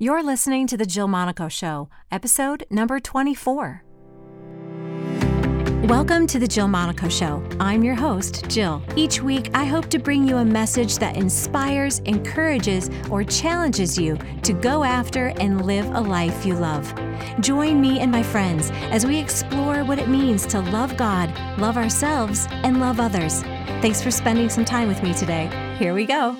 You're listening to The Jill Monaco Show, episode number 24. Welcome to The Jill Monaco Show. I'm your host, Jill. Each week, I hope to bring you a message that inspires, encourages, or challenges you to go after and live a life you love. Join me and my friends as we explore what it means to love God, love ourselves, and love others. Thanks for spending some time with me today. Here we go.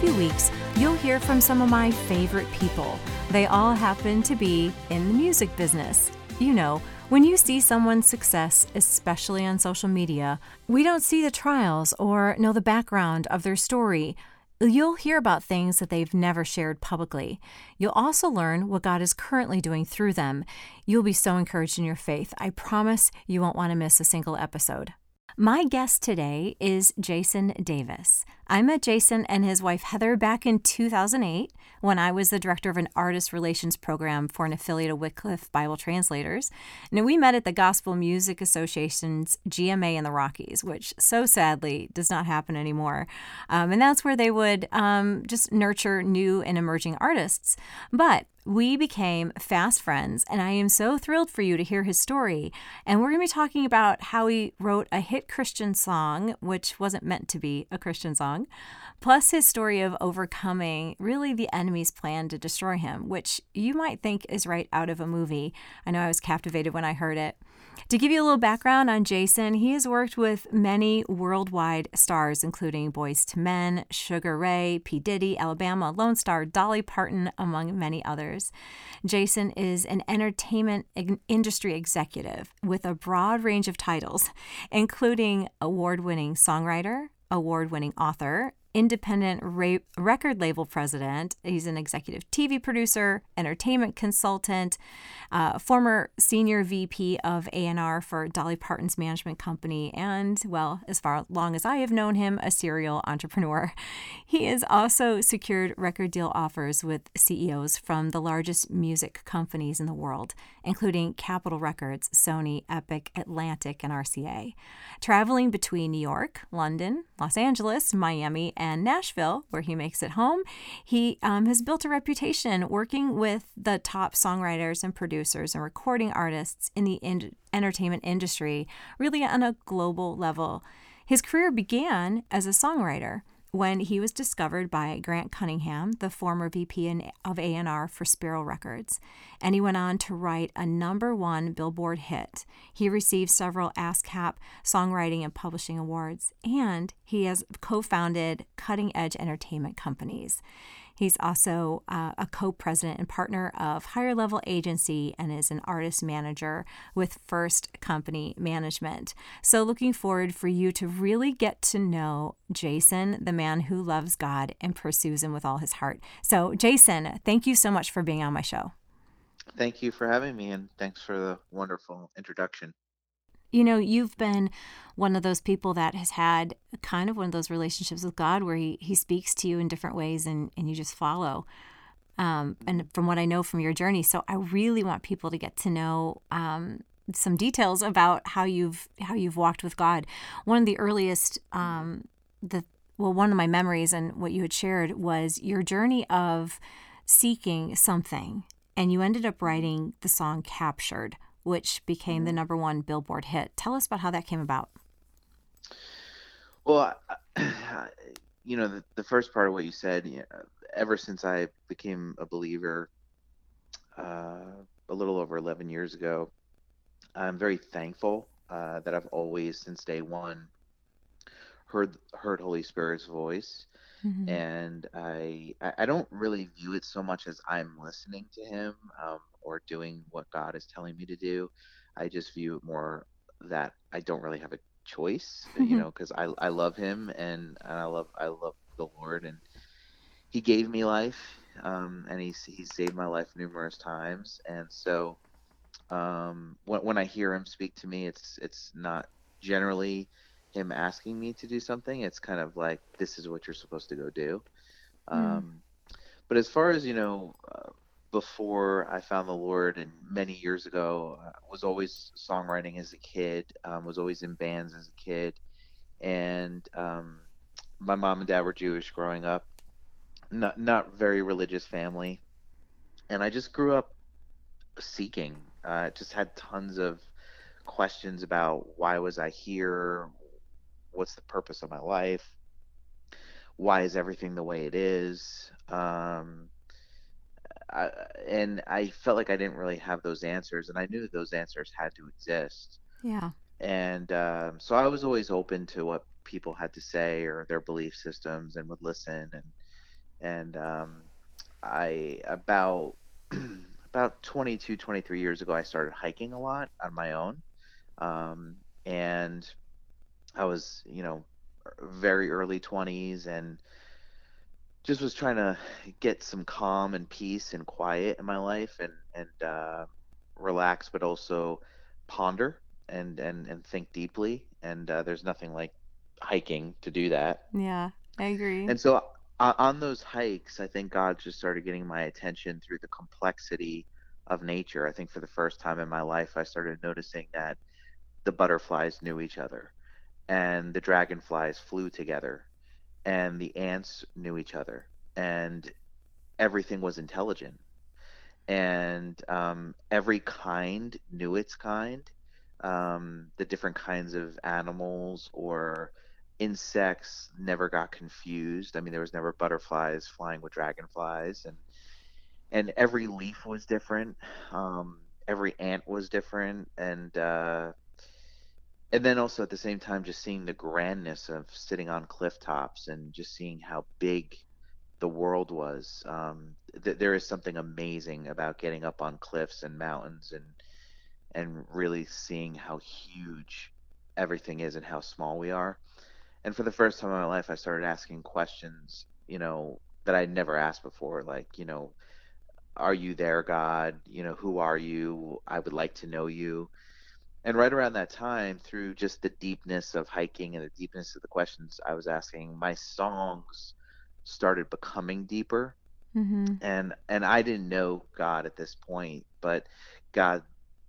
Few weeks, you'll hear from some of my favorite people. They all happen to be in the music business. You know, when you see someone's success, especially on social media, we don't see the trials or know the background of their story. You'll hear about things that they've never shared publicly. You'll also learn what God is currently doing through them. You'll be so encouraged in your faith. I promise you won't want to miss a single episode. My guest today is Jason Davis. I met Jason and his wife Heather back in 2008 when I was the director of an artist relations program for an affiliate of Wycliffe Bible Translators. And we met at the Gospel Music Association's GMA in the Rockies, which so sadly does not happen anymore. Um, and that's where they would um, just nurture new and emerging artists. But we became fast friends, and I am so thrilled for you to hear his story. And we're going to be talking about how he wrote a hit Christian song, which wasn't meant to be a Christian song, plus his story of overcoming really the enemy's plan to destroy him, which you might think is right out of a movie. I know I was captivated when I heard it. To give you a little background on Jason, he has worked with many worldwide stars, including Boyz II Men, Sugar Ray, P. Diddy, Alabama, Lonestar, Dolly Parton, among many others. Jason is an entertainment industry executive with a broad range of titles, including award winning songwriter, award winning author, independent ra- record label president. He's an executive TV producer, entertainment consultant, uh, former senior VP of A&R for Dolly Parton's management company, and, well, as far long as I have known him, a serial entrepreneur. He has also secured record deal offers with CEOs from the largest music companies in the world, including Capitol Records, Sony, Epic, Atlantic, and RCA. Traveling between New York, London, Los Angeles, Miami, and Nashville, where he makes it home, he um, has built a reputation working with the top songwriters and producers and recording artists in the in- entertainment industry, really on a global level. His career began as a songwriter when he was discovered by Grant Cunningham, the former VP of A&R for Sparrow Records, and he went on to write a number one Billboard hit. He received several ASCAP songwriting and publishing awards, and he has co-founded cutting-edge entertainment companies. He's also uh, a co president and partner of Higher Level Agency and is an artist manager with First Company Management. So, looking forward for you to really get to know Jason, the man who loves God and pursues Him with all his heart. So, Jason, thank you so much for being on my show. Thank you for having me, and thanks for the wonderful introduction. You know, you've been one of those people that has had kind of one of those relationships with God where he, he speaks to you in different ways and, and you just follow. Um, and from what I know from your journey, so I really want people to get to know um, some details about how you've how you've walked with God. One of the earliest, um, the well, one of my memories and what you had shared was your journey of seeking something, and you ended up writing the song "Captured." Which became the mm-hmm. number one Billboard hit. Tell us about how that came about. Well, you know, the, the first part of what you said, you know, ever since I became a believer uh, a little over 11 years ago, I'm very thankful uh, that I've always, since day one, heard heard Holy Spirit's voice, mm-hmm. and I I don't really view it so much as I'm listening to Him. Um, or doing what God is telling me to do. I just view it more that I don't really have a choice, mm-hmm. you know, because I I love Him and, and I love I love the Lord and He gave me life, um, and He's He saved my life numerous times, and so um, when when I hear Him speak to me, it's it's not generally Him asking me to do something. It's kind of like this is what you're supposed to go do. Mm. Um, but as far as you know, uh, before I found the Lord and many years ago. Uh, was always songwriting as a kid. Um, was always in bands as a kid, and um, my mom and dad were Jewish growing up, not not very religious family, and I just grew up seeking. Uh, just had tons of questions about why was I here, what's the purpose of my life, why is everything the way it is. Um, I, and I felt like I didn't really have those answers, and I knew those answers had to exist. Yeah. And um, so I was always open to what people had to say or their belief systems, and would listen. And and um, I about about 22, 23 years ago, I started hiking a lot on my own, um, and I was you know very early 20s and just was trying to get some calm and peace and quiet in my life and and uh, relax, but also ponder and and and think deeply. And uh, there's nothing like hiking to do that. Yeah, I agree. And so uh, on those hikes, I think God just started getting my attention through the complexity of nature. I think for the first time in my life, I started noticing that the butterflies knew each other and the dragonflies flew together and the ants knew each other and everything was intelligent. And um, every kind knew its kind. Um, the different kinds of animals or insects never got confused. I mean there was never butterflies flying with dragonflies and and every leaf was different. Um, every ant was different and uh, and then also at the same time just seeing the grandness of sitting on cliff tops and just seeing how big the world was um, th- there is something amazing about getting up on cliffs and mountains and and really seeing how huge everything is and how small we are. And for the first time in my life i started asking questions you know that i'd never asked before like you know are you there god? You know who are you? I would like to know you and right around that time through just the deepness of hiking and the deepness of the questions i was asking my songs started becoming deeper. Hmm and and i didn't know god at this point but god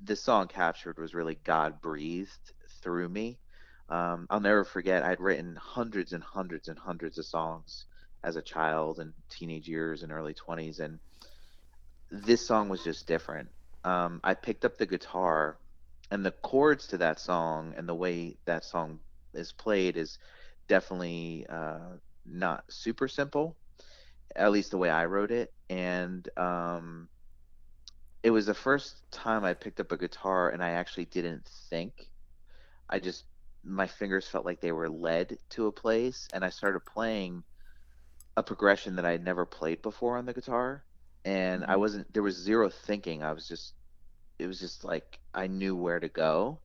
the song captured was really god breathed through me. Um, i'll never forget i'd written hundreds and hundreds and hundreds of songs as a child and teenage years and early 20s and this song was just different. Um, i picked up the guitar and the chords to that song and the way that song is played is definitely uh, not super simple at least the way i wrote it. And um, it was the first time i picked up a guitar and i actually didn't think. I just my fingers felt like they were led to a place and i started playing a progression that i had never played before on the guitar. And i hmm wasn't there was zero thinking. I was just it was just like I knew where to go,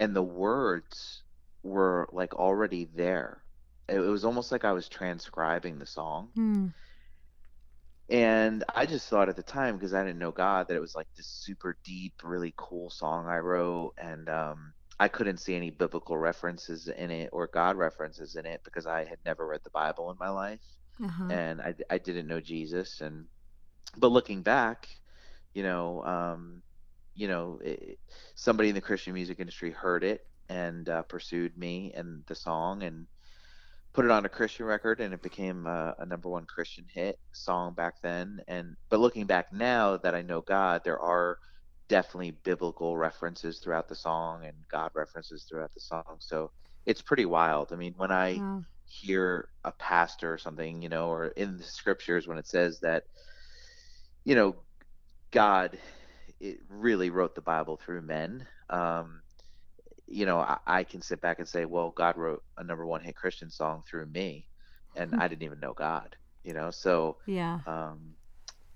and the words were like already there. It, it was almost like I was transcribing the song, Mm. and I just thought at the time because I didn't know God that it was like this super deep, really cool song I wrote, and um, I couldn't see any biblical references in it or God references in it because I had never read the Bible in my life, Uh-huh. and I I didn't know Jesus, and but looking back, you know, um, you know, it, somebody in the Christian music industry heard it and uh, pursued me and the song and put it on a Christian record, and it became a, a number one Christian hit song back then. And but looking back now that I know God, there are definitely biblical references throughout the song and God references throughout the song. So it's pretty wild. I mean, when I Wow. hear a pastor or something, you know, or in the scriptures when it says that, you know, God it really wrote the Bible through men. Um, you know, I, I can sit back and say, well, God wrote a number one hit Christian song through me, and I didn't even know God. You know, so Yeah, um,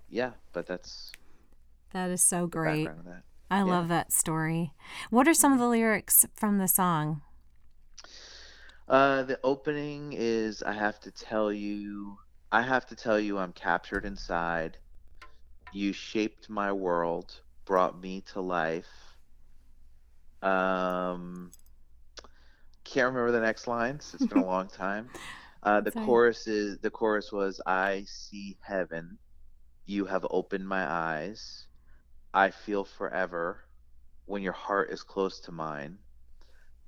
yeah, but that's that is so great. background of that. I Yeah. love that story. What are some of the lyrics from the song? Uh, the opening is I have to tell you, I have to tell you, I'm captured inside. You shaped my world, brought me to life. Um, can't remember the next lines. It's been a long time. Uh, the right. chorus is the chorus was I see heaven. You have opened my eyes. I feel forever when your heart is close to mine.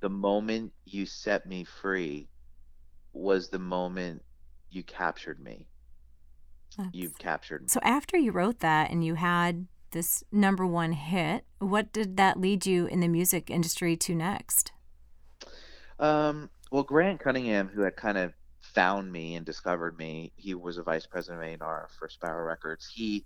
The moment you set me free, was the moment you captured me. That's- You've captured me. So after you wrote that and you had this number one hit, what did that lead you in the music industry to next? Um, well, Grant Cunningham, who had kind of found me and discovered me, he was a vice president of A&R for Sparrow Records. He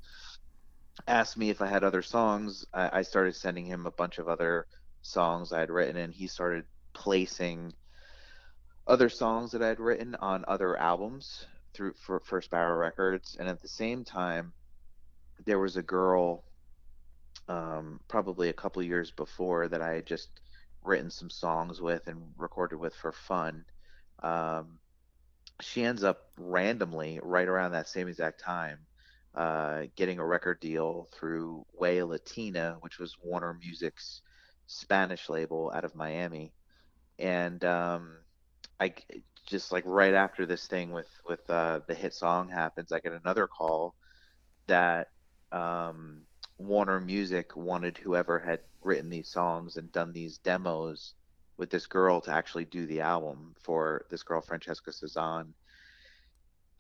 asked me if I had other songs. I, I started sending him a bunch of other songs I had written, and he started placing other songs that I had written on other albums through for, for Sparrow Records. And at the same time, there was a girl, um, probably a couple years before, that I had just written some songs with and recorded with for fun. Um, she ends up randomly, right around that same exact time, uh, getting a record deal through WEA Latina, which was Warner Music's Spanish label out of Miami. And um, I just like right after this thing with with uh, the hit song happens, I get another call that um, Warner Music wanted whoever had written these songs and done these demos with this girl to actually do the album for this girl Francesca Cezanne.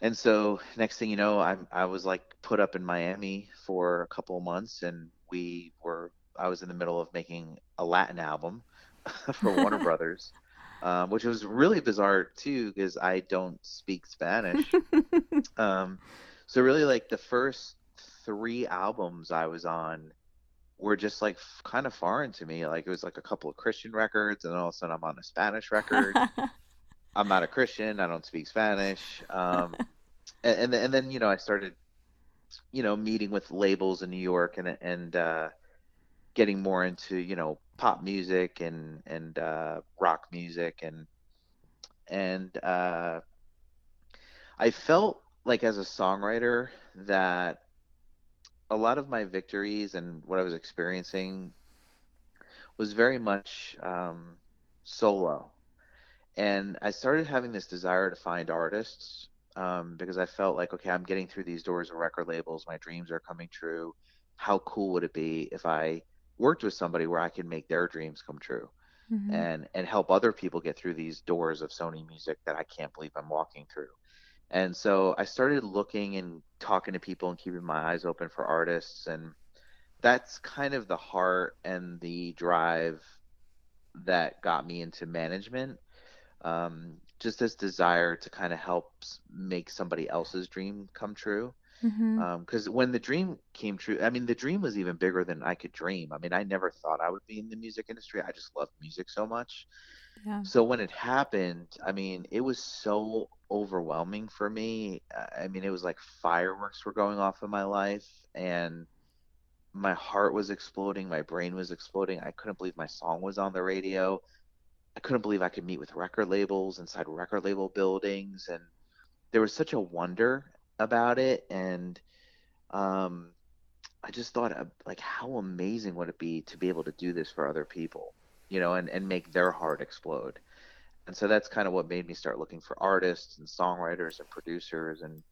And so next thing you know, I I was like put up in Miami for a couple of months, and we were I was in the middle of making a Latin album for Warner Brothers, um, which was really bizarre too because I don't speak Spanish. um, so really, like the first three albums I was on were just like f- kind of foreign to me. Like it was like a couple of Christian records, and all of a sudden I'm on a Spanish record. I'm not a Christian. I don't speak Spanish. Um, and and then, and then you know I started, you know, meeting with labels in New York and and uh, getting more into you know pop music and and uh, rock music and and uh, I felt like as a songwriter that a lot of my victories and what I was experiencing was very much um, solo and I started having this desire to find artists um, because I felt like, okay, I'm getting through these doors of record labels. My dreams are coming true. How cool would it be if I worked with somebody where I could make their dreams come true Mhm. and and help other people get through these doors of Sony Music that I can't believe I'm walking through. And so I started looking and talking to people and keeping my eyes open for artists and that's kind of the heart and the drive that got me into management um, just this desire to kind of help make somebody else's dream come true. Because when the dream came true, I mean, the dream was even bigger than I could dream. I mean, I never thought I would be in the music industry. I just loved music so much. So when it happened, I mean, it was so overwhelming for me. I I mean, it was like fireworks were going off in my life, and my heart was exploding, my brain was exploding. I couldn't believe my song was on the radio. I couldn't believe I could meet with record labels inside record label buildings, and there was such a wonder about it. And um, I just thought, uh, like, how amazing would it be to be able to do this for other people, you know, and and make their heart explode. And so that's kind of what made me start looking for artists and songwriters and producers and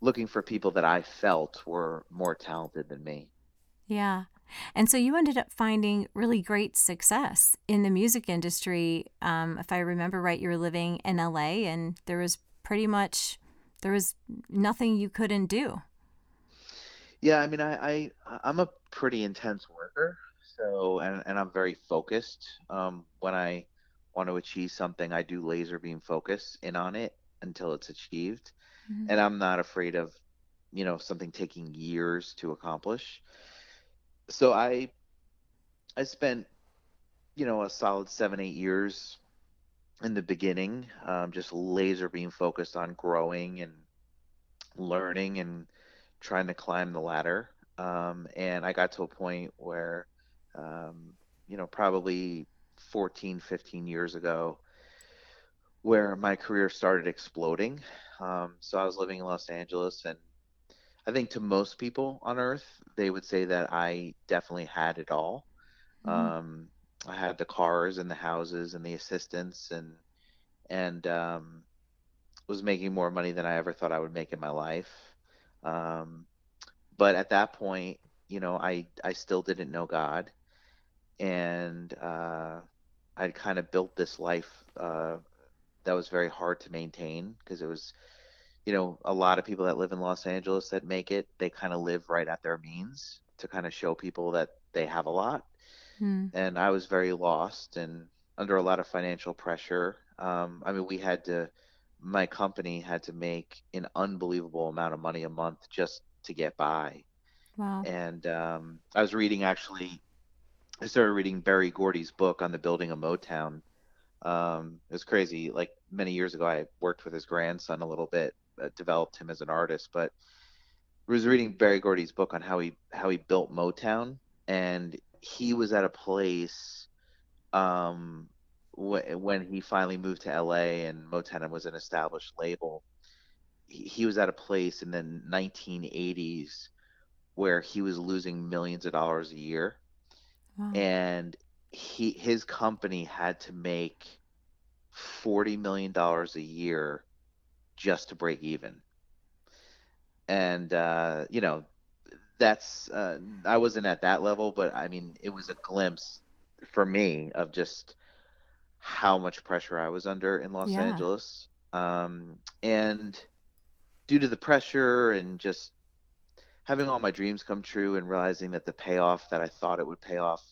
looking for people that I felt were more talented than me. Yeah. And so you ended up finding really great success in the music industry. Um, if I remember right, you were living in LA and there was pretty much there was nothing you couldn't do. Yeah, I mean, I, I I'm a pretty intense worker, so and and I'm very focused. Um, when I want to achieve something, I do laser beam focus in on it until it's achieved, Mhm. and I'm not afraid of, you know, something taking years to accomplish. So I I spent, you know, a solid seven eight years in the beginning, um, just laser beam focused on growing and learning and trying to climb the ladder. Um, and I got to a point where, um, you know, probably 14, 15 years ago, where my career started exploding. Um, so I was living in Los Angeles, and I think to most people on earth, they would say that I definitely had it all. Mhm. Um, I had the cars and the houses and the assistants and and um, was making more money than I ever thought I would make in my life. Um, but at that point, you know, I I still didn't know God, and uh, I'd kind of built this life uh, that was very hard to maintain because it was you know a lot of people that live in Los Angeles that make it they kind of live right at their means to kind of show people that they have a lot Hmm. and I was very lost and under a lot of financial pressure. Um, I mean, we had to, my company had to make an unbelievable amount of money a month just to get by. Wow. And um, I was reading actually, I started reading Berry Gordy's book on the building of Motown. Um, it was crazy. Like many years ago, I worked with his grandson a little bit, uh, developed him as an artist, but I was reading Berry Gordy's book on how he how he built Motown, and he was at a place um, wh- when he finally moved to LA and Motown was an established label. He, he was at a place in the 1980s where he was losing millions of dollars a year, Wow. and he his company had to make 40 million dollars a year just to break even. And uh, you know, that's uh, I wasn't at that level, but I mean, it was a glimpse for me of just how much pressure I was under in Los Yeah. Angeles. Um, and due to the pressure and just having all my dreams come true and realizing that the payoff that I thought it would pay off,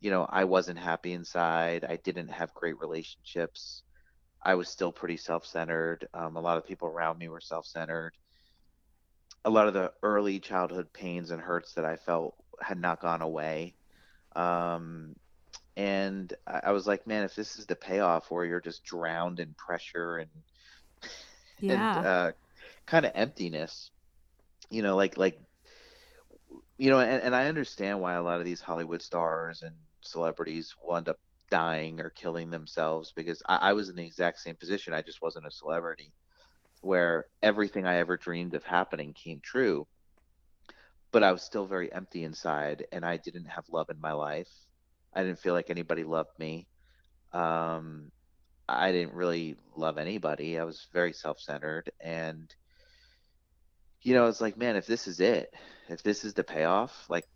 you know, I wasn't happy inside. I didn't have great relationships. I was still pretty self-centered. Um, a lot of people around me were self-centered. A lot of the early childhood pains and hurts that I felt had not gone away. Um, and I, I was like, man, if this is the payoff where you're just drowned in pressure and and uh, kind of emptiness, you know, like like you know, and, and I understand why a lot of these Hollywood stars and celebrities end up dying or killing themselves because I, I was in the exact same position. I just wasn't a celebrity where everything I ever dreamed of happening came true, but I was still very empty inside and I didn't have love in my life. I didn't feel like anybody loved me. Um, I didn't really love anybody. I was very self-centered and you know, it's like, man, if this is it, if this is the payoff, like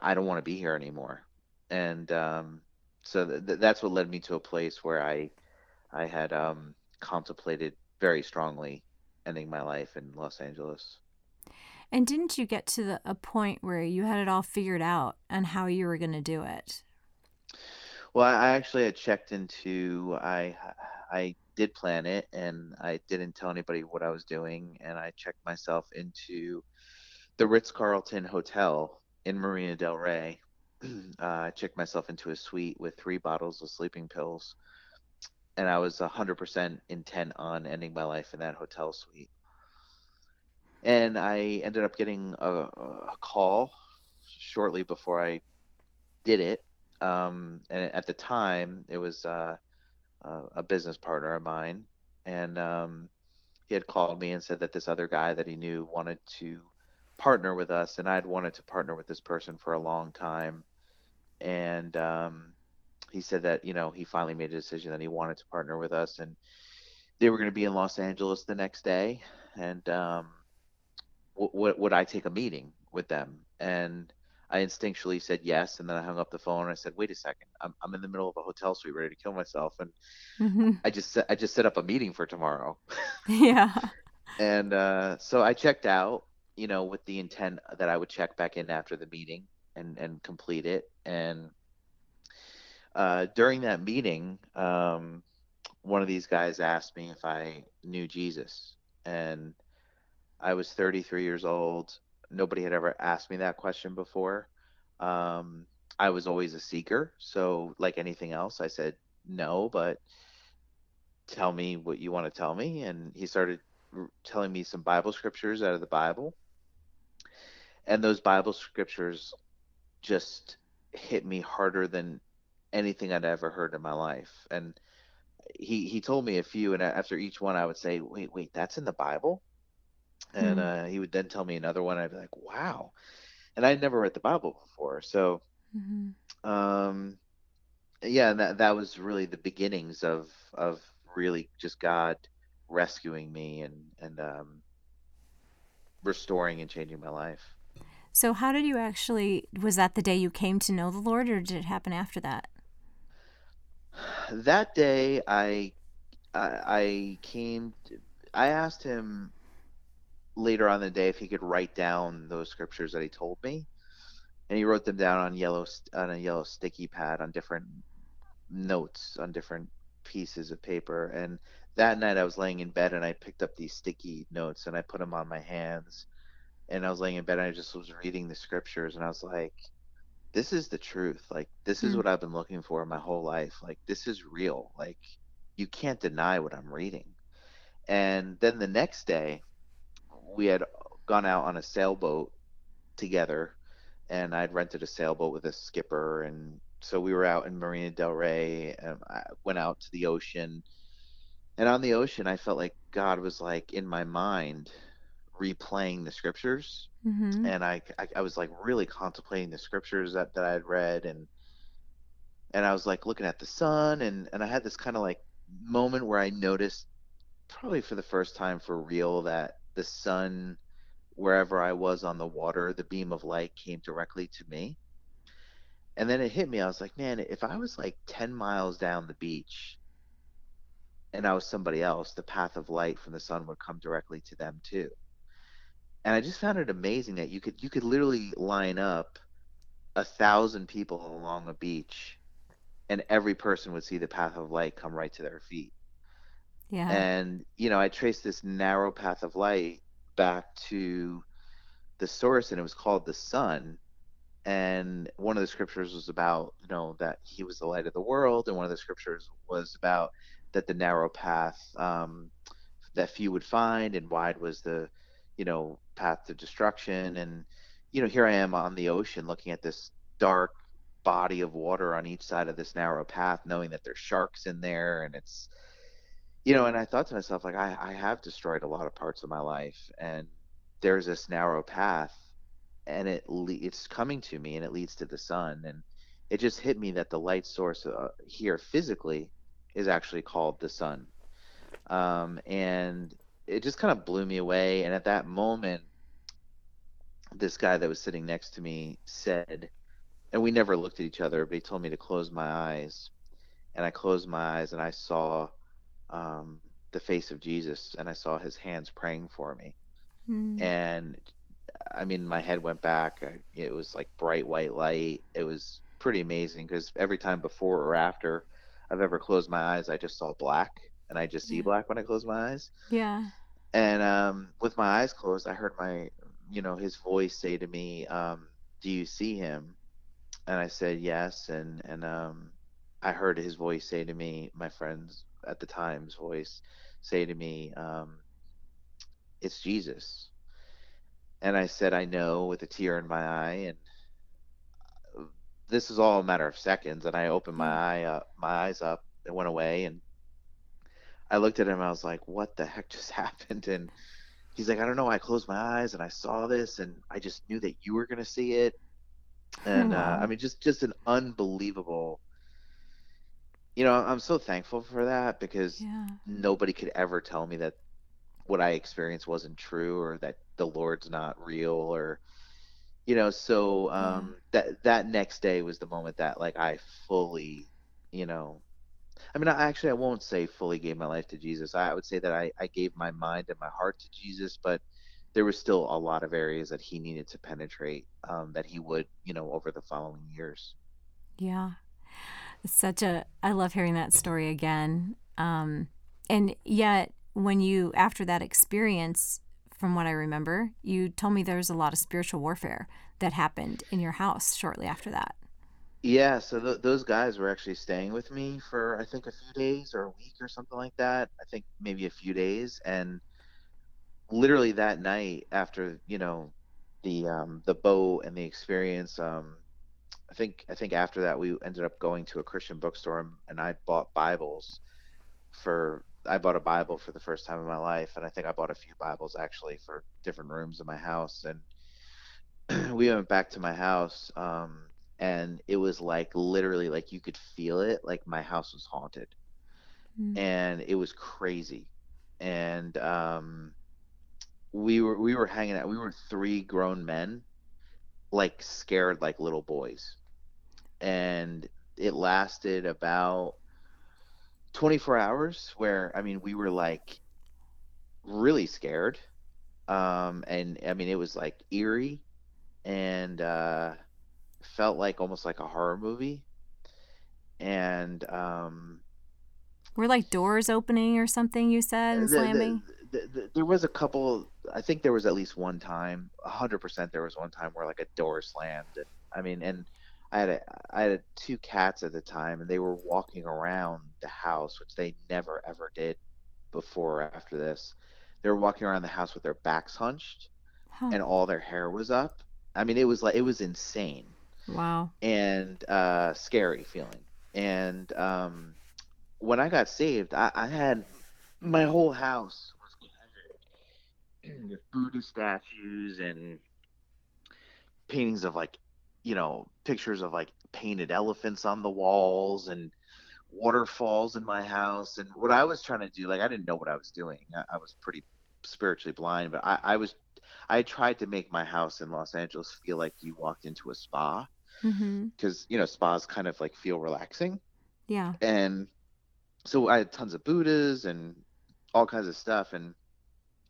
I don't want to be here anymore. And um so th- th- that's what led me to a place where I I had um contemplated very strongly ending my life in Los Angeles. And didn't you get to the, a point where you had it all figured out and how you were going to do it? Well, I I actually had checked into I I did plan it and I didn't tell anybody what I was doing and I checked myself into the Ritz-Carlton Hotel in Marina Del Rey. Uh, I checked myself into a suite with three bottles of sleeping pills and I was 100% intent on ending my life in that hotel suite. And I ended up getting a, a call shortly before I did it um, and at the time it was uh, uh, a business partner of mine, and um, he had called me and said that this other guy that he knew wanted to partner with us, and I'd wanted to partner with this person for a long time, and um, he said that you know he finally made a decision that he wanted to partner with us, and they were going to be in Los Angeles the next day, and um, w- w- would I take a meeting with them? And I instinctually said yes, and then I hung up the phone and I said, "Wait a second, I'm I'm in the middle of a hotel suite, ready to kill myself, and hmm I just set, I just set up a meeting for tomorrow." Yeah. And uh, so I checked out, you know, with the intent that I would check back in after the meeting and and complete it. And uh, during that meeting, um, one of these guys asked me if I knew Jesus, and I was 33 years old. Nobody had ever asked me that question before. Um, I was always a seeker, so like anything else, I said no, but tell me what you want to tell me. And he started telling me some Bible scriptures out of the Bible, and those Bible scriptures just hit me harder than anything I'd ever heard in my life. And he he told me a few, and after each one, I would say, "Wait, wait, that's in the Bible." And Hmm. uh, he would then tell me another one. I'd be like, "Wow!" And I'd never read the Bible before, so hmm um, yeah, and that that was really the beginnings of of really just God rescuing me and and um, restoring and changing my life. So, how did you actually? Was that the day you came to know the Lord, or did it happen after that? That day, I I, I came. To, I asked him later on in the day if he could write down those scriptures that he told me, and he wrote them down on yellow on a yellow sticky pad on different notes on different pieces of paper. And that night I was laying in bed and I picked up these sticky notes and I put them on my hands. And I was laying in bed and I just was reading the scriptures and I was like, this is the truth. Like this is mm. what I've been looking for my whole life. Like this is real. Like you can't deny what I'm reading. And then the next day, we had gone out on a sailboat together, and I'd rented a sailboat with a skipper, and so we were out in Marina Del Rey, and I went out to the ocean. And on the ocean, I felt like God was like in my mind replaying the scriptures mm-hmm. and I, I, I was like really contemplating the scriptures that, that i had read and and i was like looking at the sun and and i had this kind of like moment where I noticed, probably for the first time for real, that the sun, wherever I was on the water, the beam of light came directly to me. And then it hit me. I was like, man, if I was like 10 miles down the beach and I was somebody else, the path of light from the sun would come directly to them too. And I just found it amazing that you could you could literally line up a thousand people along a beach and every person would see the path of light come right to their feet. Yeah. And you know, I traced this narrow path of light back to the source, and it was called the sun. And one of the scriptures was about, you know, that he was the light of the world, and one of the scriptures was about that the narrow path um, that few would find, and wide was the, you know, path to destruction. And you know, here I am on the ocean, looking at this dark body of water on each side of this narrow path, knowing that there's sharks in there, and it's, you know, and I thought to myself, like, I, I have destroyed a lot of parts of my life, and there's this narrow path, and it it's coming to me, and it leads to the sun, and it just hit me that the light source uh, here physically is actually called the sun, um, and it just kind of blew me away, and at that moment this guy that was sitting next to me said and we never looked at each other, but he told me to close my eyes. And I closed my eyes and I saw um, the face of Jesus and I saw his hands praying for me. Mm. And I mean, my head went back. It was like bright white light. It was pretty amazing because every time before or after I've ever closed my eyes, I just saw black and I just see yeah. black when I close my eyes. Yeah. And um, with my eyes closed, I heard my, you know, his voice say to me, um, Do you see him? and I said yes, and and um, I heard his voice say to me, my friend's at the time's voice, say to me, um, "It's Jesus," and I said, "I know," with a tear in my eye, and uh, this is all a matter of seconds, and I opened my mm. eye up, my eyes up, it went away, and I looked at him, I was like, "What the heck just happened?" and he's like, "I don't know. I closed my eyes and I saw this, and I just knew that you were gonna see it." and uh, I mean, just just an unbelievable. You know, I'm so thankful for that because yeah. nobody could ever tell me that what I experienced wasn't true or that the Lord's not real or you know so um yeah. that that next day was the moment that like I fully you know I mean I actually I won't say fully gave my life to Jesus I would say that I I gave my mind and my heart to Jesus but there was still a lot of areas that he needed to penetrate um, that he would, you know, over the following years. Yeah. Such a, I love hearing that story again. Um, and yet, when you, after that experience, from what I remember, you told me there was a lot of spiritual warfare that happened in your house shortly after that. Yeah, so th- those guys were actually staying with me for I think a few days or a week or something like that. I think maybe a few days, and literally that night after you know the um, the boat and the experience, um, I think I think after that we ended up going to a Christian bookstore and, I bought Bibles for I bought a Bible for the first time in my life, and I think I bought a few Bibles actually for different rooms in my house. And we went back to my house, um, and it was like literally like you could feel it, like my house was haunted, mm. and it was crazy. And um, we were we were hanging out. We were three grown men, like scared like little boys, and it lasted about 24 hours where I mean we were like really scared. Um, and I mean it was like eerie and uh, felt like almost like a horror movie. And um, were like doors opening or something you said and the, slamming? The, the, there was a couple. I think there was at least one time, hundred percent. There was one time where like a door slammed. And, I mean, and I had a, I had two cats at the time, and they were walking around the house, which they never ever did before or after this. They were walking around the house with their backs hunched, huh. and all their hair was up. I mean, it was like it was insane. Wow. And uh, scary feeling. And um, when I got saved, I, I had my whole house was covered with Buddha statues and paintings of like you know, pictures of like painted elephants on the walls and waterfalls in my house. And what I was trying to do, like, I didn't know what I was doing. I, I was pretty spiritually blind, but I, I, was, I tried to make my house in Los Angeles feel like you walked into a spa because, mm-hmm. you know, spas kind of like feel relaxing. Yeah. And so I had tons of Buddhas and all kinds of stuff. And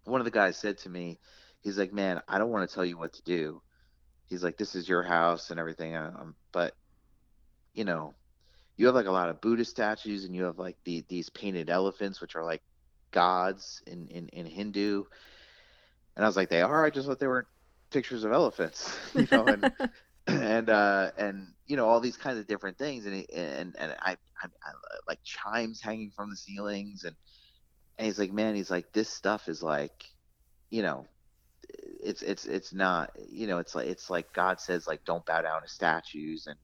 one of the guys said to me, he's like, man, I don't want to tell you what to do he's like, this is your house and everything. Um, but you know, you have like a lot of Buddhist statues, and you have like the these painted elephants, which are like gods in in, in Hindu. And I was like, they are. I just thought they were pictures of elephants, you know, and and uh, and you know all these kinds of different things, and and and I, I, I like chimes hanging from the ceilings, and and he's like, man, he's like, this stuff is like, you know, it's it's it's not you know it's like it's like God says like don't bow down to statues and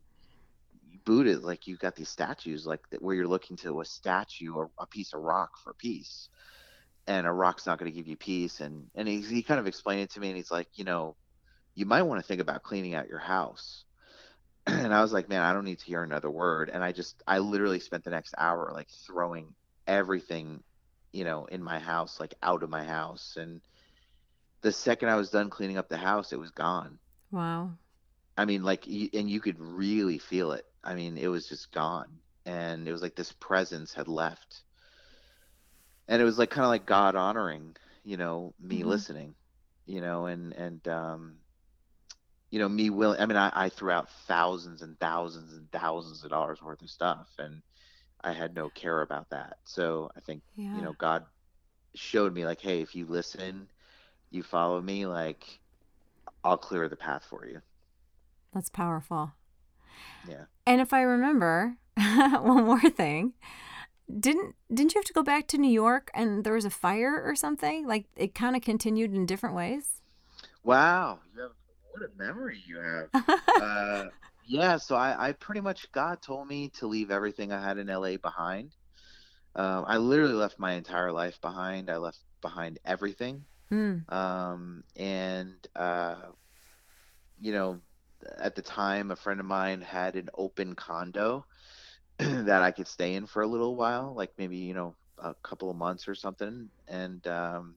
Buddha like you've got these statues like where you're looking to a statue or a piece of rock for peace and a rock's not going to give you peace and and he, he kind of explained it to me and he's like you know you might want to think about cleaning out your house. And I was like man I don't need to hear another word. And I just I literally spent the next hour like throwing everything you know in my house like out of my house and the second I was done cleaning up the house, it was gone. Wow. I mean, like, and you could really feel it. I mean, it was just gone, and it was like this presence had left, and it was like kind of like God honoring, you know, me mm-hmm. listening, you know, and and um, you know, me willing. I mean, I, I threw out thousands and thousands and thousands of dollars worth of stuff, and I had no care about that. So I think yeah. you know, God showed me like, hey, if you listen you follow me, like I'll clear the path for you. That's powerful. Yeah. And if I remember, one more thing. Didn't didn't you have to go back to New York and there was a fire or something? Like it kind of continued in different ways? Wow. You have what a memory you have. uh, yeah, so I, I pretty much God told me to leave everything I had in LA behind. Um, I literally left my entire life behind. I left behind everything. Mm. Um, and, uh, you know, at the time, a friend of mine had an open condo that I could stay in for a little while, like maybe, you know, a couple of months or something. And, um,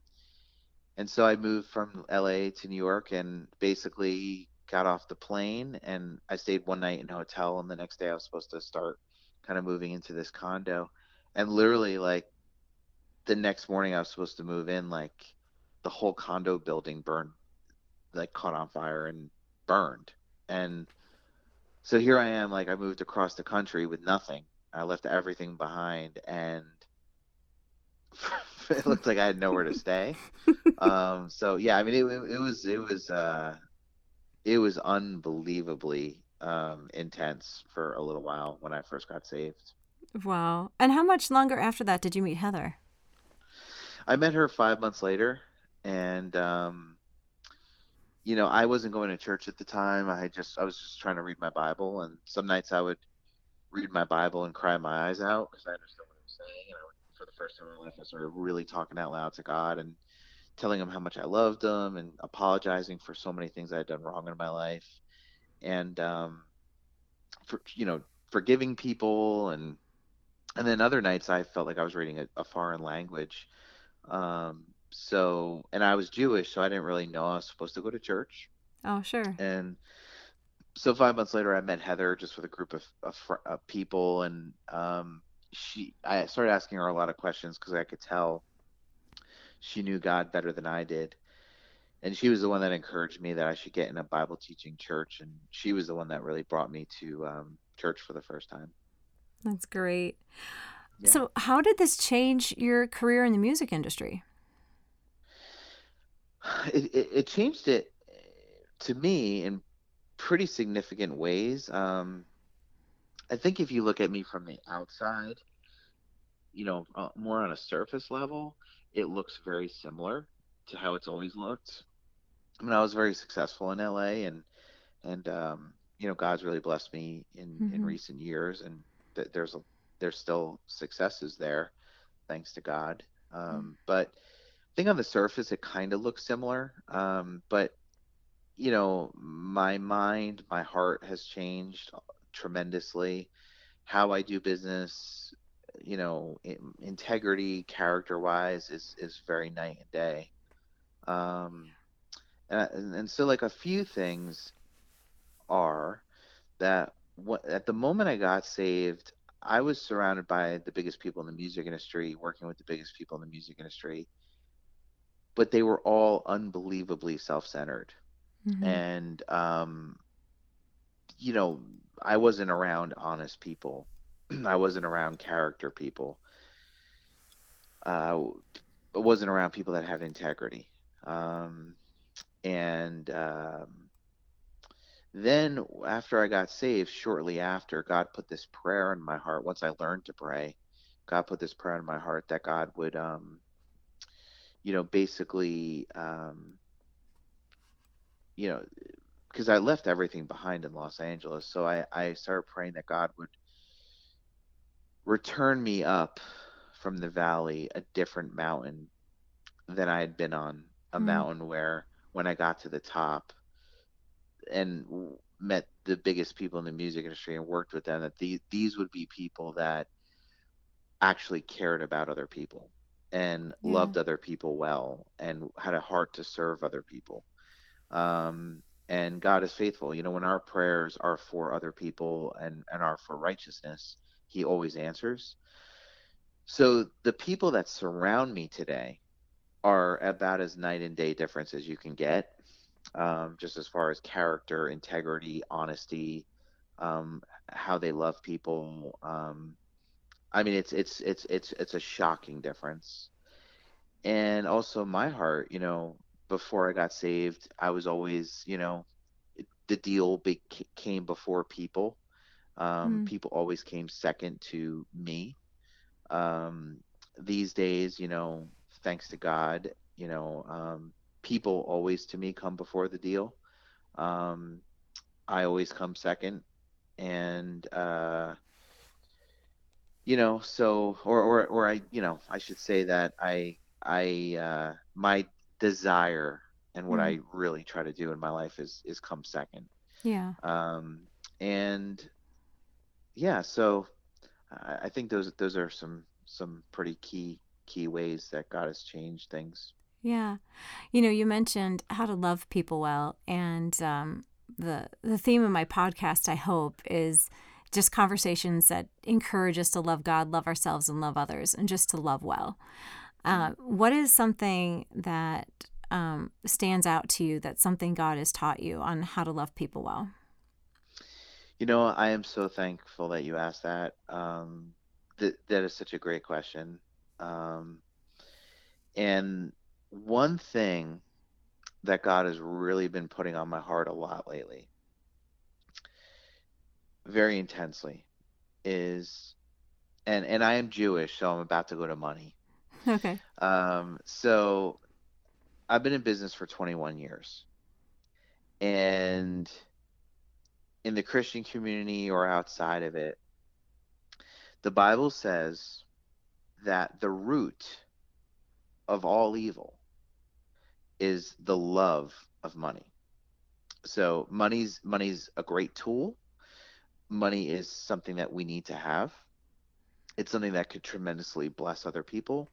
and so I moved from LA to New York and basically got off the plane and I stayed one night in a hotel and the next day I was supposed to start kind of moving into this condo and literally like the next morning I was supposed to move in like the whole condo building burned, like caught on fire and burned. And so here I am, like I moved across the country with nothing. I left everything behind, and it looked like I had nowhere to stay. um, so yeah, I mean, it, it was it was uh, it was unbelievably um, intense for a little while when I first got saved. Wow! And how much longer after that did you meet Heather? I met her five months later and um, you know, I wasn't going to church at the time. I just I was just trying to read my Bible, and some nights I would read my Bible and cry my eyes out because I understood what I was saying. And I would, for the first time in my life, I started really talking out loud to God and telling him how much I loved him and apologizing for so many things I had done wrong in my life, and um, for you know, forgiving people and and then other nights I felt like I was reading a, a foreign language. Um, so and I was Jewish, so I didn't really know I was supposed to go to church. Oh, sure. And so five months later, I met Heather just with a group of, of, of people, and um, she I started asking her a lot of questions because I could tell she knew God better than I did. And she was the one that encouraged me that I should get in a Bible teaching church. And she was the one that really brought me to um, church for the first time. That's great. Yeah. So, how did this change your career in the music industry? It, it, it changed it to me in pretty significant ways. Um, I think if you look at me from the outside, you know, uh, more on a surface level, it looks very similar to how it's always looked. I mean, I was very successful in LA, and and um, you know, God's really blessed me in mm-hmm. in recent years, and th- there's a there's still successes there, thanks to God. Um, mm-hmm. But think on the surface, it kind of looks similar. Um, but you know, my mind, my heart has changed tremendously. How I do business, you know, integrity, character wise, is is very night and day. Um, and, and so like a few things are that what at the moment I got saved, I was surrounded by the biggest people in the music industry, working with the biggest people in the music industry, but they were all unbelievably self-centered, mm-hmm. and um, you know, I wasn't around honest people. I wasn't around character people. Uh, I wasn't around people that have integrity. Um, and um, then after I got saved, shortly after, God put this prayer in my heart. Once I learned to pray, God put this prayer in my heart that God would, um, you know, basically, um, you know, because I left everything behind in Los Angeles. So I, I started praying that God would return me up from the valley a different mountain than I had been on, a mm. mountain where when I got to the top and met the biggest people in the music industry and worked with them, that these, these would be people that actually cared about other people and yeah. loved other people well and had a heart to serve other people. Um, and God is faithful. You know, when our prayers are for other people and, and are for righteousness, He always answers. So the people that surround me today are about as night and day difference as you can get, um, just as far as character, integrity, honesty, um, how they love people. Um, I mean, it's it's it's it's it's a shocking difference. And also my heart, you know, before I got saved, I was always, you know, the deal be- came before people. Um, mm. People always came second to me. Um, these days, you know, thanks to God, you know, um, people always to me come before the deal. Um, I always come second, and uh, you know, so or or or I, you know, I should say that I I uh, my desire and what mm. I really try to do in my life is is come second. Yeah. Um, and yeah, so I, I think those those are some some pretty key key ways that God has changed things. Yeah, you know, you mentioned how to love people well, and um, the the theme of my podcast, I hope, is just conversations that encourage us to love God, love ourselves, and love others, and just to love well. Uh, what is something that um, stands out to you that's something God has taught you on how to love people well? You know, I am so thankful that you asked that. Um, that that is such a great question. Um, and one thing that God has really been putting on my heart a lot lately, very intensely, is, and and I am Jewish, so I'm about to go to money. Okay. Um, so I've been in business for 21 years. And in the Christian community or outside of it, the Bible says that the root of all evil is the love of money. So money's money's a great tool. Money is something that we need to have. It's something that could tremendously bless other people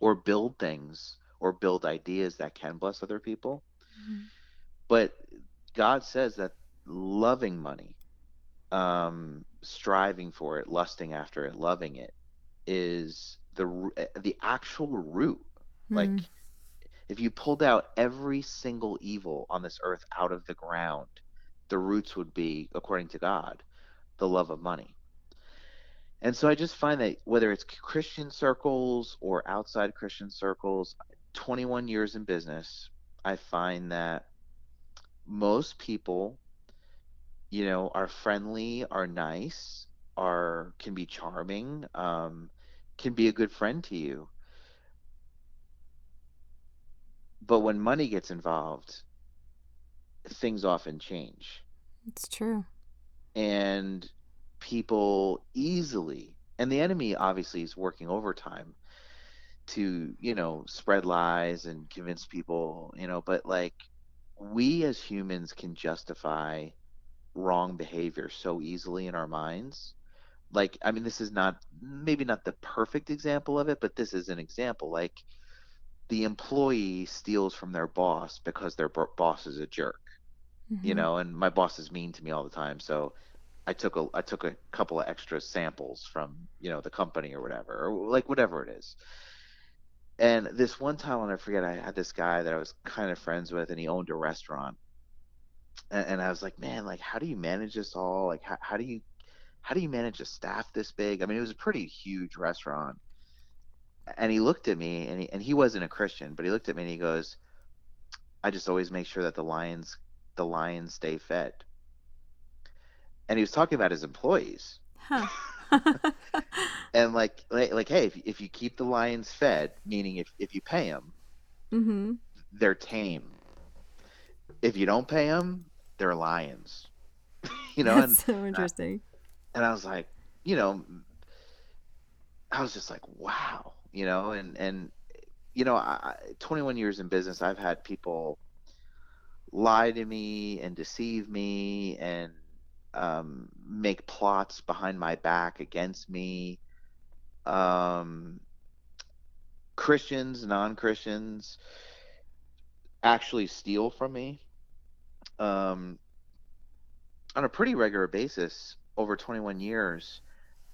or build things or build ideas that can bless other people. Mm-hmm. But God says that loving money, um, striving for it, lusting after it, loving it, is the the actual root. Hmm. Like if you pulled out every single evil on this earth out of the ground, the roots would be, according to God, the love of money. And so I just find that whether it's Christian circles or outside Christian circles, 21 years in business, I find that most people, you know, are friendly, are nice, are can be charming, um, can be a good friend to you. But when money gets involved, things often change. It's true. And people easily, and the enemy obviously is working overtime to, you know, spread lies and convince people, you know, but like we as humans can justify wrong behavior so easily in our minds. Like, I mean, this is not maybe not the perfect example of it, but this is an example. Like, the employee steals from their boss because their b- boss is a jerk, you hmm know, and my boss is mean to me all the time. So I took a I took a couple of extra samples from, you know, the company or whatever, or like whatever it is. And this one time, I'll never forget, I had this guy that I was kind of friends with, and he owned a restaurant. And, and I was like, man, like, how do you manage this all? Like, how, how do you how do you manage a staff this big? I mean, it was a pretty huge restaurant. And he looked at me, and he and he wasn't a Christian, but he looked at me and he goes, I just always make sure that the lions the lions stay fed. And he was talking about his employees. Huh. And like like, like hey, if, if you keep the lions fed, meaning if if you pay them, hmm they're tame. If you don't pay them, they're lions. you know, and so interesting. and I was like, you know, I was just like, wow, you know, and and you know, I, I- 21 years in business, I've had people lie to me and deceive me and um, make plots behind my back against me. Um, Christians, non-Christians, actually steal from me um, on a pretty regular basis over 21 years,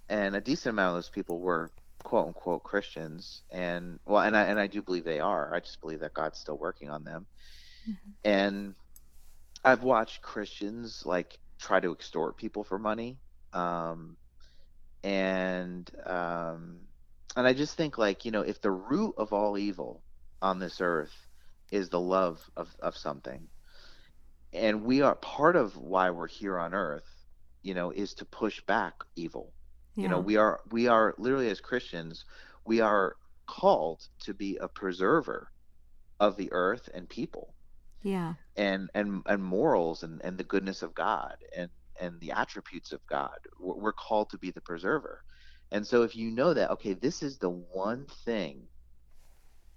and a decent amount of those people were quote unquote Christians, and well, and I and I do believe they are. I just believe that God's still working on them, Mhm. and I've watched Christians like try to extort people for money, um, and um, and I just think like you know if the root of all evil on this earth is the love of of something and we are part of why we're here on earth you know is to push back evil. You know we are we are literally as christians we are called to be a preserver of the earth and people Yeah. and and and morals and and the goodness of god and and the attributes of god we're, called to be the preserver and so if you know that okay this is the one thing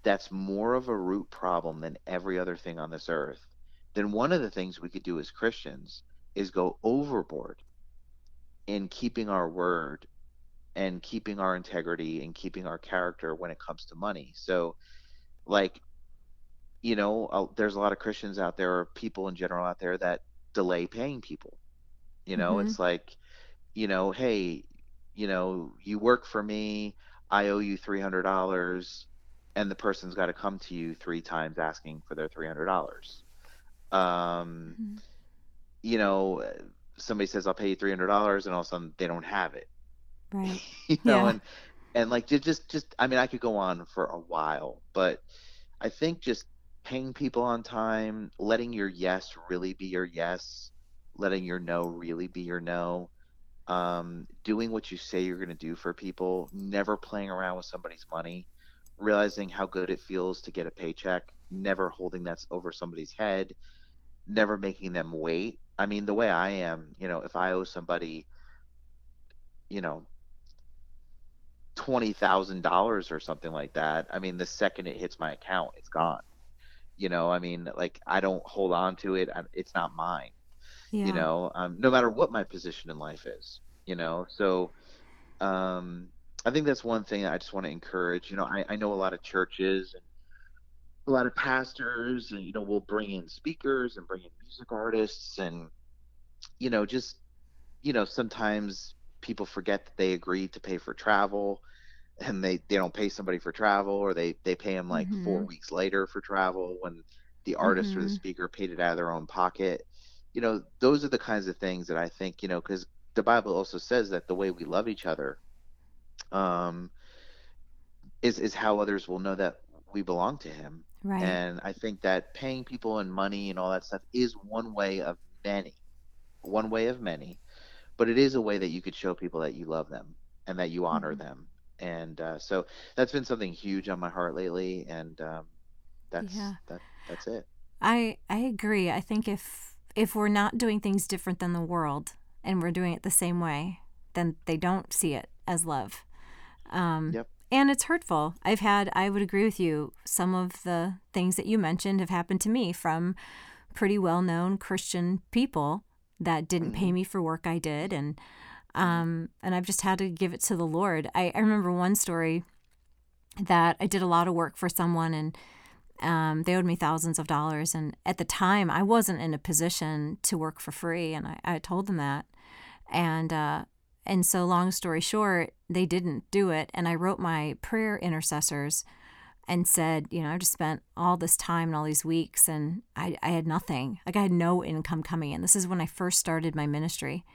that's more of a root problem than every other thing on this earth, then one of the things we could do as Christians is go overboard in keeping our word and keeping our integrity and keeping our character when it comes to money. So, like, you know, uh, there's a lot of Christians out there, or people in general out there, that delay paying people. You know, hmm it's like, you know, hey, you know, you work for me, I owe you $300 and the person's got to come to you three times asking for their three hundred dollars. Um, hmm you know, somebody says I'll pay you three hundred dollars, and all of a sudden they don't have it. Right. you know, Yeah. and and like just just I mean I could go on for a while, but I think just paying people on time, letting your yes really be your yes, letting your no really be your no, um, doing what you say you're going to do for people, never playing around with somebody's money, realizing how good it feels to get a paycheck, never holding that over somebody's head, never making them wait. I mean, the way I am, you know, if I owe somebody, you know, twenty thousand dollars or something like that, I mean, the second it hits my account, it's gone. You know, I mean, like I don't hold on to it. I- It's not mine you know um, no matter what my position in life is you know so um, i think that's one thing i just want to encourage you know I, I know a lot of churches and a lot of pastors and you know we'll bring in speakers and bring in music artists and you know just you know sometimes people forget that they agreed to pay for travel and they they don't pay somebody for travel or they they pay them like Mm-hmm. 4 weeks later for travel when the artist or the Mm-hmm. speaker paid it out of their own pocket you know those are the kinds of things that i think you know because the bible also says that the way we love each other um is is how others will know that we belong to him Right. and i think that paying people in money and all that stuff is one way of many one way of many but it is a way that you could show people that you love them and that you honor Mhm. them and uh, so that's been something huge on my heart lately and um, that's Yeah. that, that's it I I agree. I think if if we're not doing things different than the world and we're doing it the same way, then they don't see it as love. Um, Yep. And it's hurtful. I've had. I would agree with you. Some of the things that you mentioned have happened to me from pretty well known Christian people that didn't pay me for work I did, and um, and I've just had to give it to the Lord. I, I remember one story that I did a lot of work for someone and um, they owed me thousands of dollars. And at the time, I wasn't in a position to work for free. And I, I told them that. And, uh, and so, long story short, they didn't do it. And I wrote my prayer intercessors and said, you know, I just spent all this time and all these weeks and I, I had nothing. Like I had no income coming in. This is when I first started my ministry.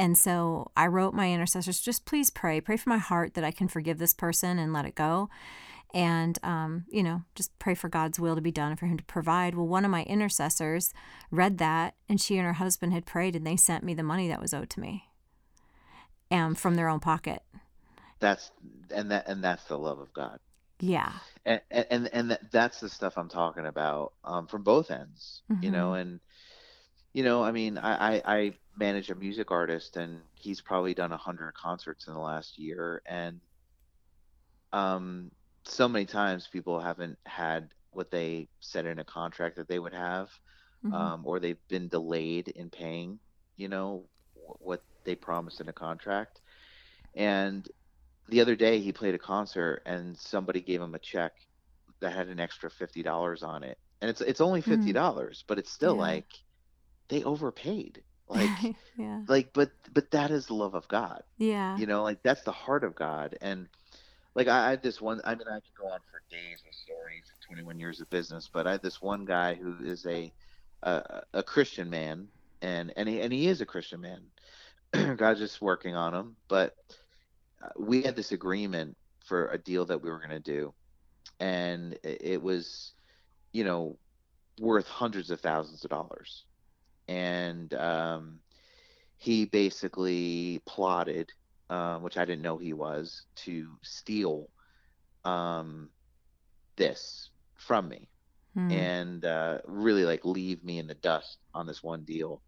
And, and so I wrote my intercessors, just please pray. Pray for my heart that I can forgive this person and let it go. And um, you know just pray for god's will to be done and for him to provide. Well one of my intercessors read that and she and her husband had prayed and they sent me the money that was owed to me um, from their own pocket. That's and that and that's the love of god. Yeah. And and and that, that's the stuff i'm talking about um, from both ends you know and you know i mean I, I i manage a music artist and he's probably done a hundred concerts in the last year and um so many times people haven't had what they said in a contract that they would have Mhm. um, or they've been delayed in paying, you know, wh- what they promised in a contract. And the other day he played a concert and somebody gave him a check that had an extra fifty dollars on it. And it's it's only fifty dollars, but it's still Mm-hmm. Yeah. like they overpaid. Like yeah like but but that is the love of God. yeah You know, like that's the heart of God. And like I, I had this one I mean I could go on for days with stories, twenty one years of business, but I had this one guy who is a a, a Christian man and and he and he is a Christian man. God's just working on him, but uh, we had this agreement for a deal that we were going to do, and it was, you know, worth hundreds of thousands of dollars, and um, he basically plotted, uh, which I didn't know he was, to steal um, this from me Hmm. and uh, really like leave me in the dust on this one deal.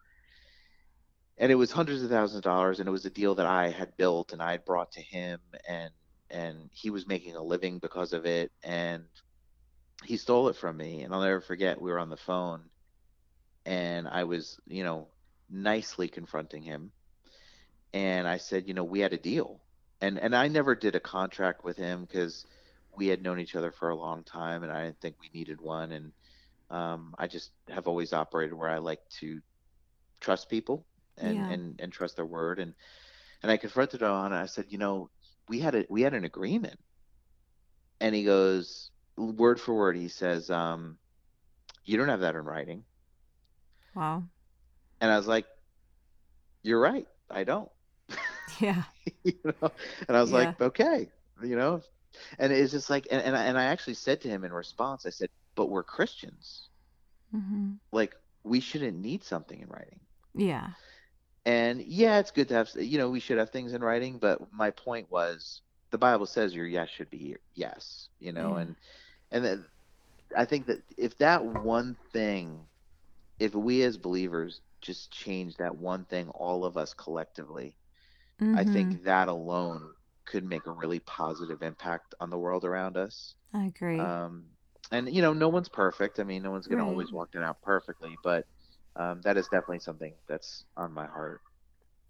And it was hundreds of thousands of dollars, and it was a deal that I had built and I had brought to him, and and he was making a living because of it, and he stole it from me. And I'll never forget, we were on the phone, and I was, you know, nicely confronting him, and I said, you know, we had a deal, and and I never did a contract with him because we had known each other for a long time, and I didn't think we needed one. And um, I just have always operated where I like to trust people and, Yeah. and, and trust their word. And and I confronted him on. I said, you know, we had a we had an agreement. And he goes, word for word, he says, um, you don't have that in writing. Wow. And I was like, you're right, I don't. yeah. You know? And i was Yeah. like okay you know? And it's just like and, and, I, and i actually said to him in response i said but we're christians. Hmm like we shouldn't need something in writing. Yeah. And yeah it's good to have you know we should have things in writing but my point was the bible says your yes should be yes you know? Yeah. and and then i think that if that one thing if we as believers just change that one thing all of us collectively I Mhm. think that alone could make a really positive impact on the world around us. i agree Um, and you know, no one's perfect. I mean, no one's gonna Right. always walk it out perfectly, but um, that is definitely something that's on my heart.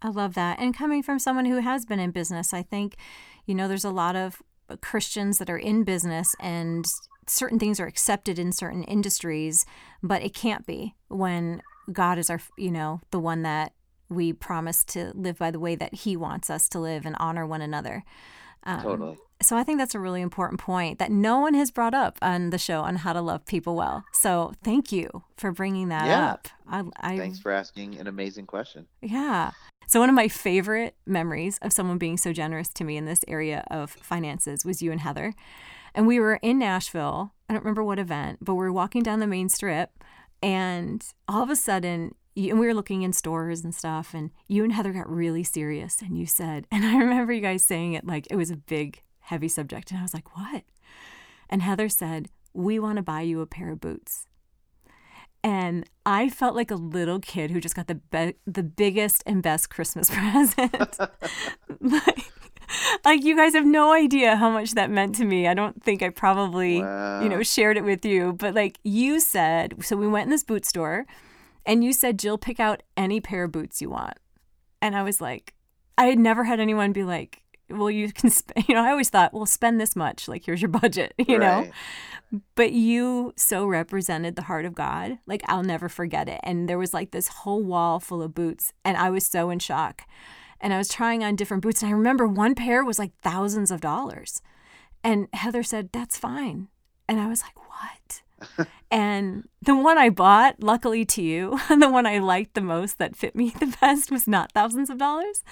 I love that. And coming from someone who has been in business, I think, you know, there's a lot of Christians that are in business and certain things are accepted in certain industries, but it can't be when God is our, you know, the one that we promise to live by the way that he wants us to live and honor one another. Um, totally. So I think that's a really important point that no one has brought up on the show on how to love people well. So thank you for bringing that yeah. up. I, I, Thanks for asking an amazing question. Yeah. So one of my favorite memories of someone being so generous to me in this area of finances was you and Heather. And we were in Nashville. I don't remember what event, but we were walking down the main strip and all of a sudden and we were looking in stores and stuff and you and heather got really serious and you said and i remember you guys saying it like it was a big heavy subject and i was like what and heather said we want to buy you a pair of boots and I felt like a little kid who just got the be- the biggest and best Christmas present. like, like you guys have no idea how much that meant to me. I don't think I probably, wow. you know, shared it with you, but like you said, so we went in this boot store and you said, "Jill, pick out any pair of boots you want." And I was like, I had never had anyone be like, well, you can, spend, you know, I always thought, well, spend this much. Like, here's your budget, you right. know? But you so represented the heart of God. Like, I'll never forget it. And there was like this whole wall full of boots. And I was so in shock. And I was trying on different boots. And I remember one pair was like thousands of dollars. And Heather said, that's fine. And I was like, what? And the one I bought, luckily to you, the one I liked the most that fit me the best was not thousands of dollars.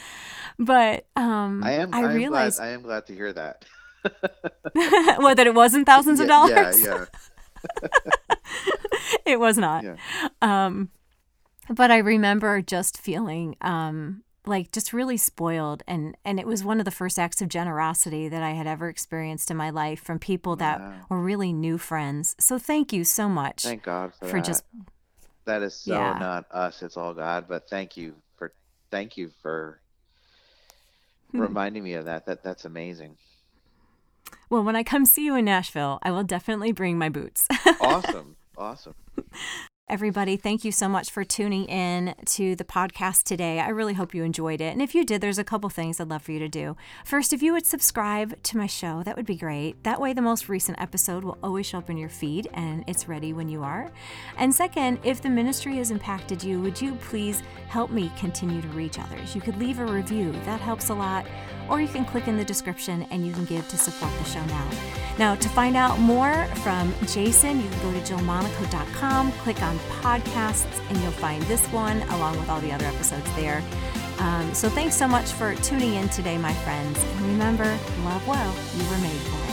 But um, I am. I, I realized glad, I am glad to hear that. well, that it wasn't thousands yeah, of dollars. Yeah, yeah. it was not. Yeah. Um, but I remember just feeling um, like just really spoiled and and it was one of the first acts of generosity that I had ever experienced in my life from people that wow. were really new friends. So thank you so much. Thank God for, for that. just that is so yeah. not us, it's all God, but thank you for thank you for hmm. reminding me of that. That that's amazing. Well, when I come see you in Nashville, I will definitely bring my boots. awesome. Awesome. Everybody, thank you so much for tuning in to the podcast today. I really hope you enjoyed it. And if you did, there's a couple things I'd love for you to do. First, if you would subscribe to my show, that would be great. That way, the most recent episode will always show up in your feed and it's ready when you are. And second, if the ministry has impacted you, would you please help me continue to reach others? You could leave a review, that helps a lot or you can click in the description and you can give to support the show now. Now, to find out more from Jason, you can go to jillmonaco.com, click on podcasts, and you'll find this one along with all the other episodes there. Um, so, thanks so much for tuning in today, my friends. And remember, love well, you were made for it.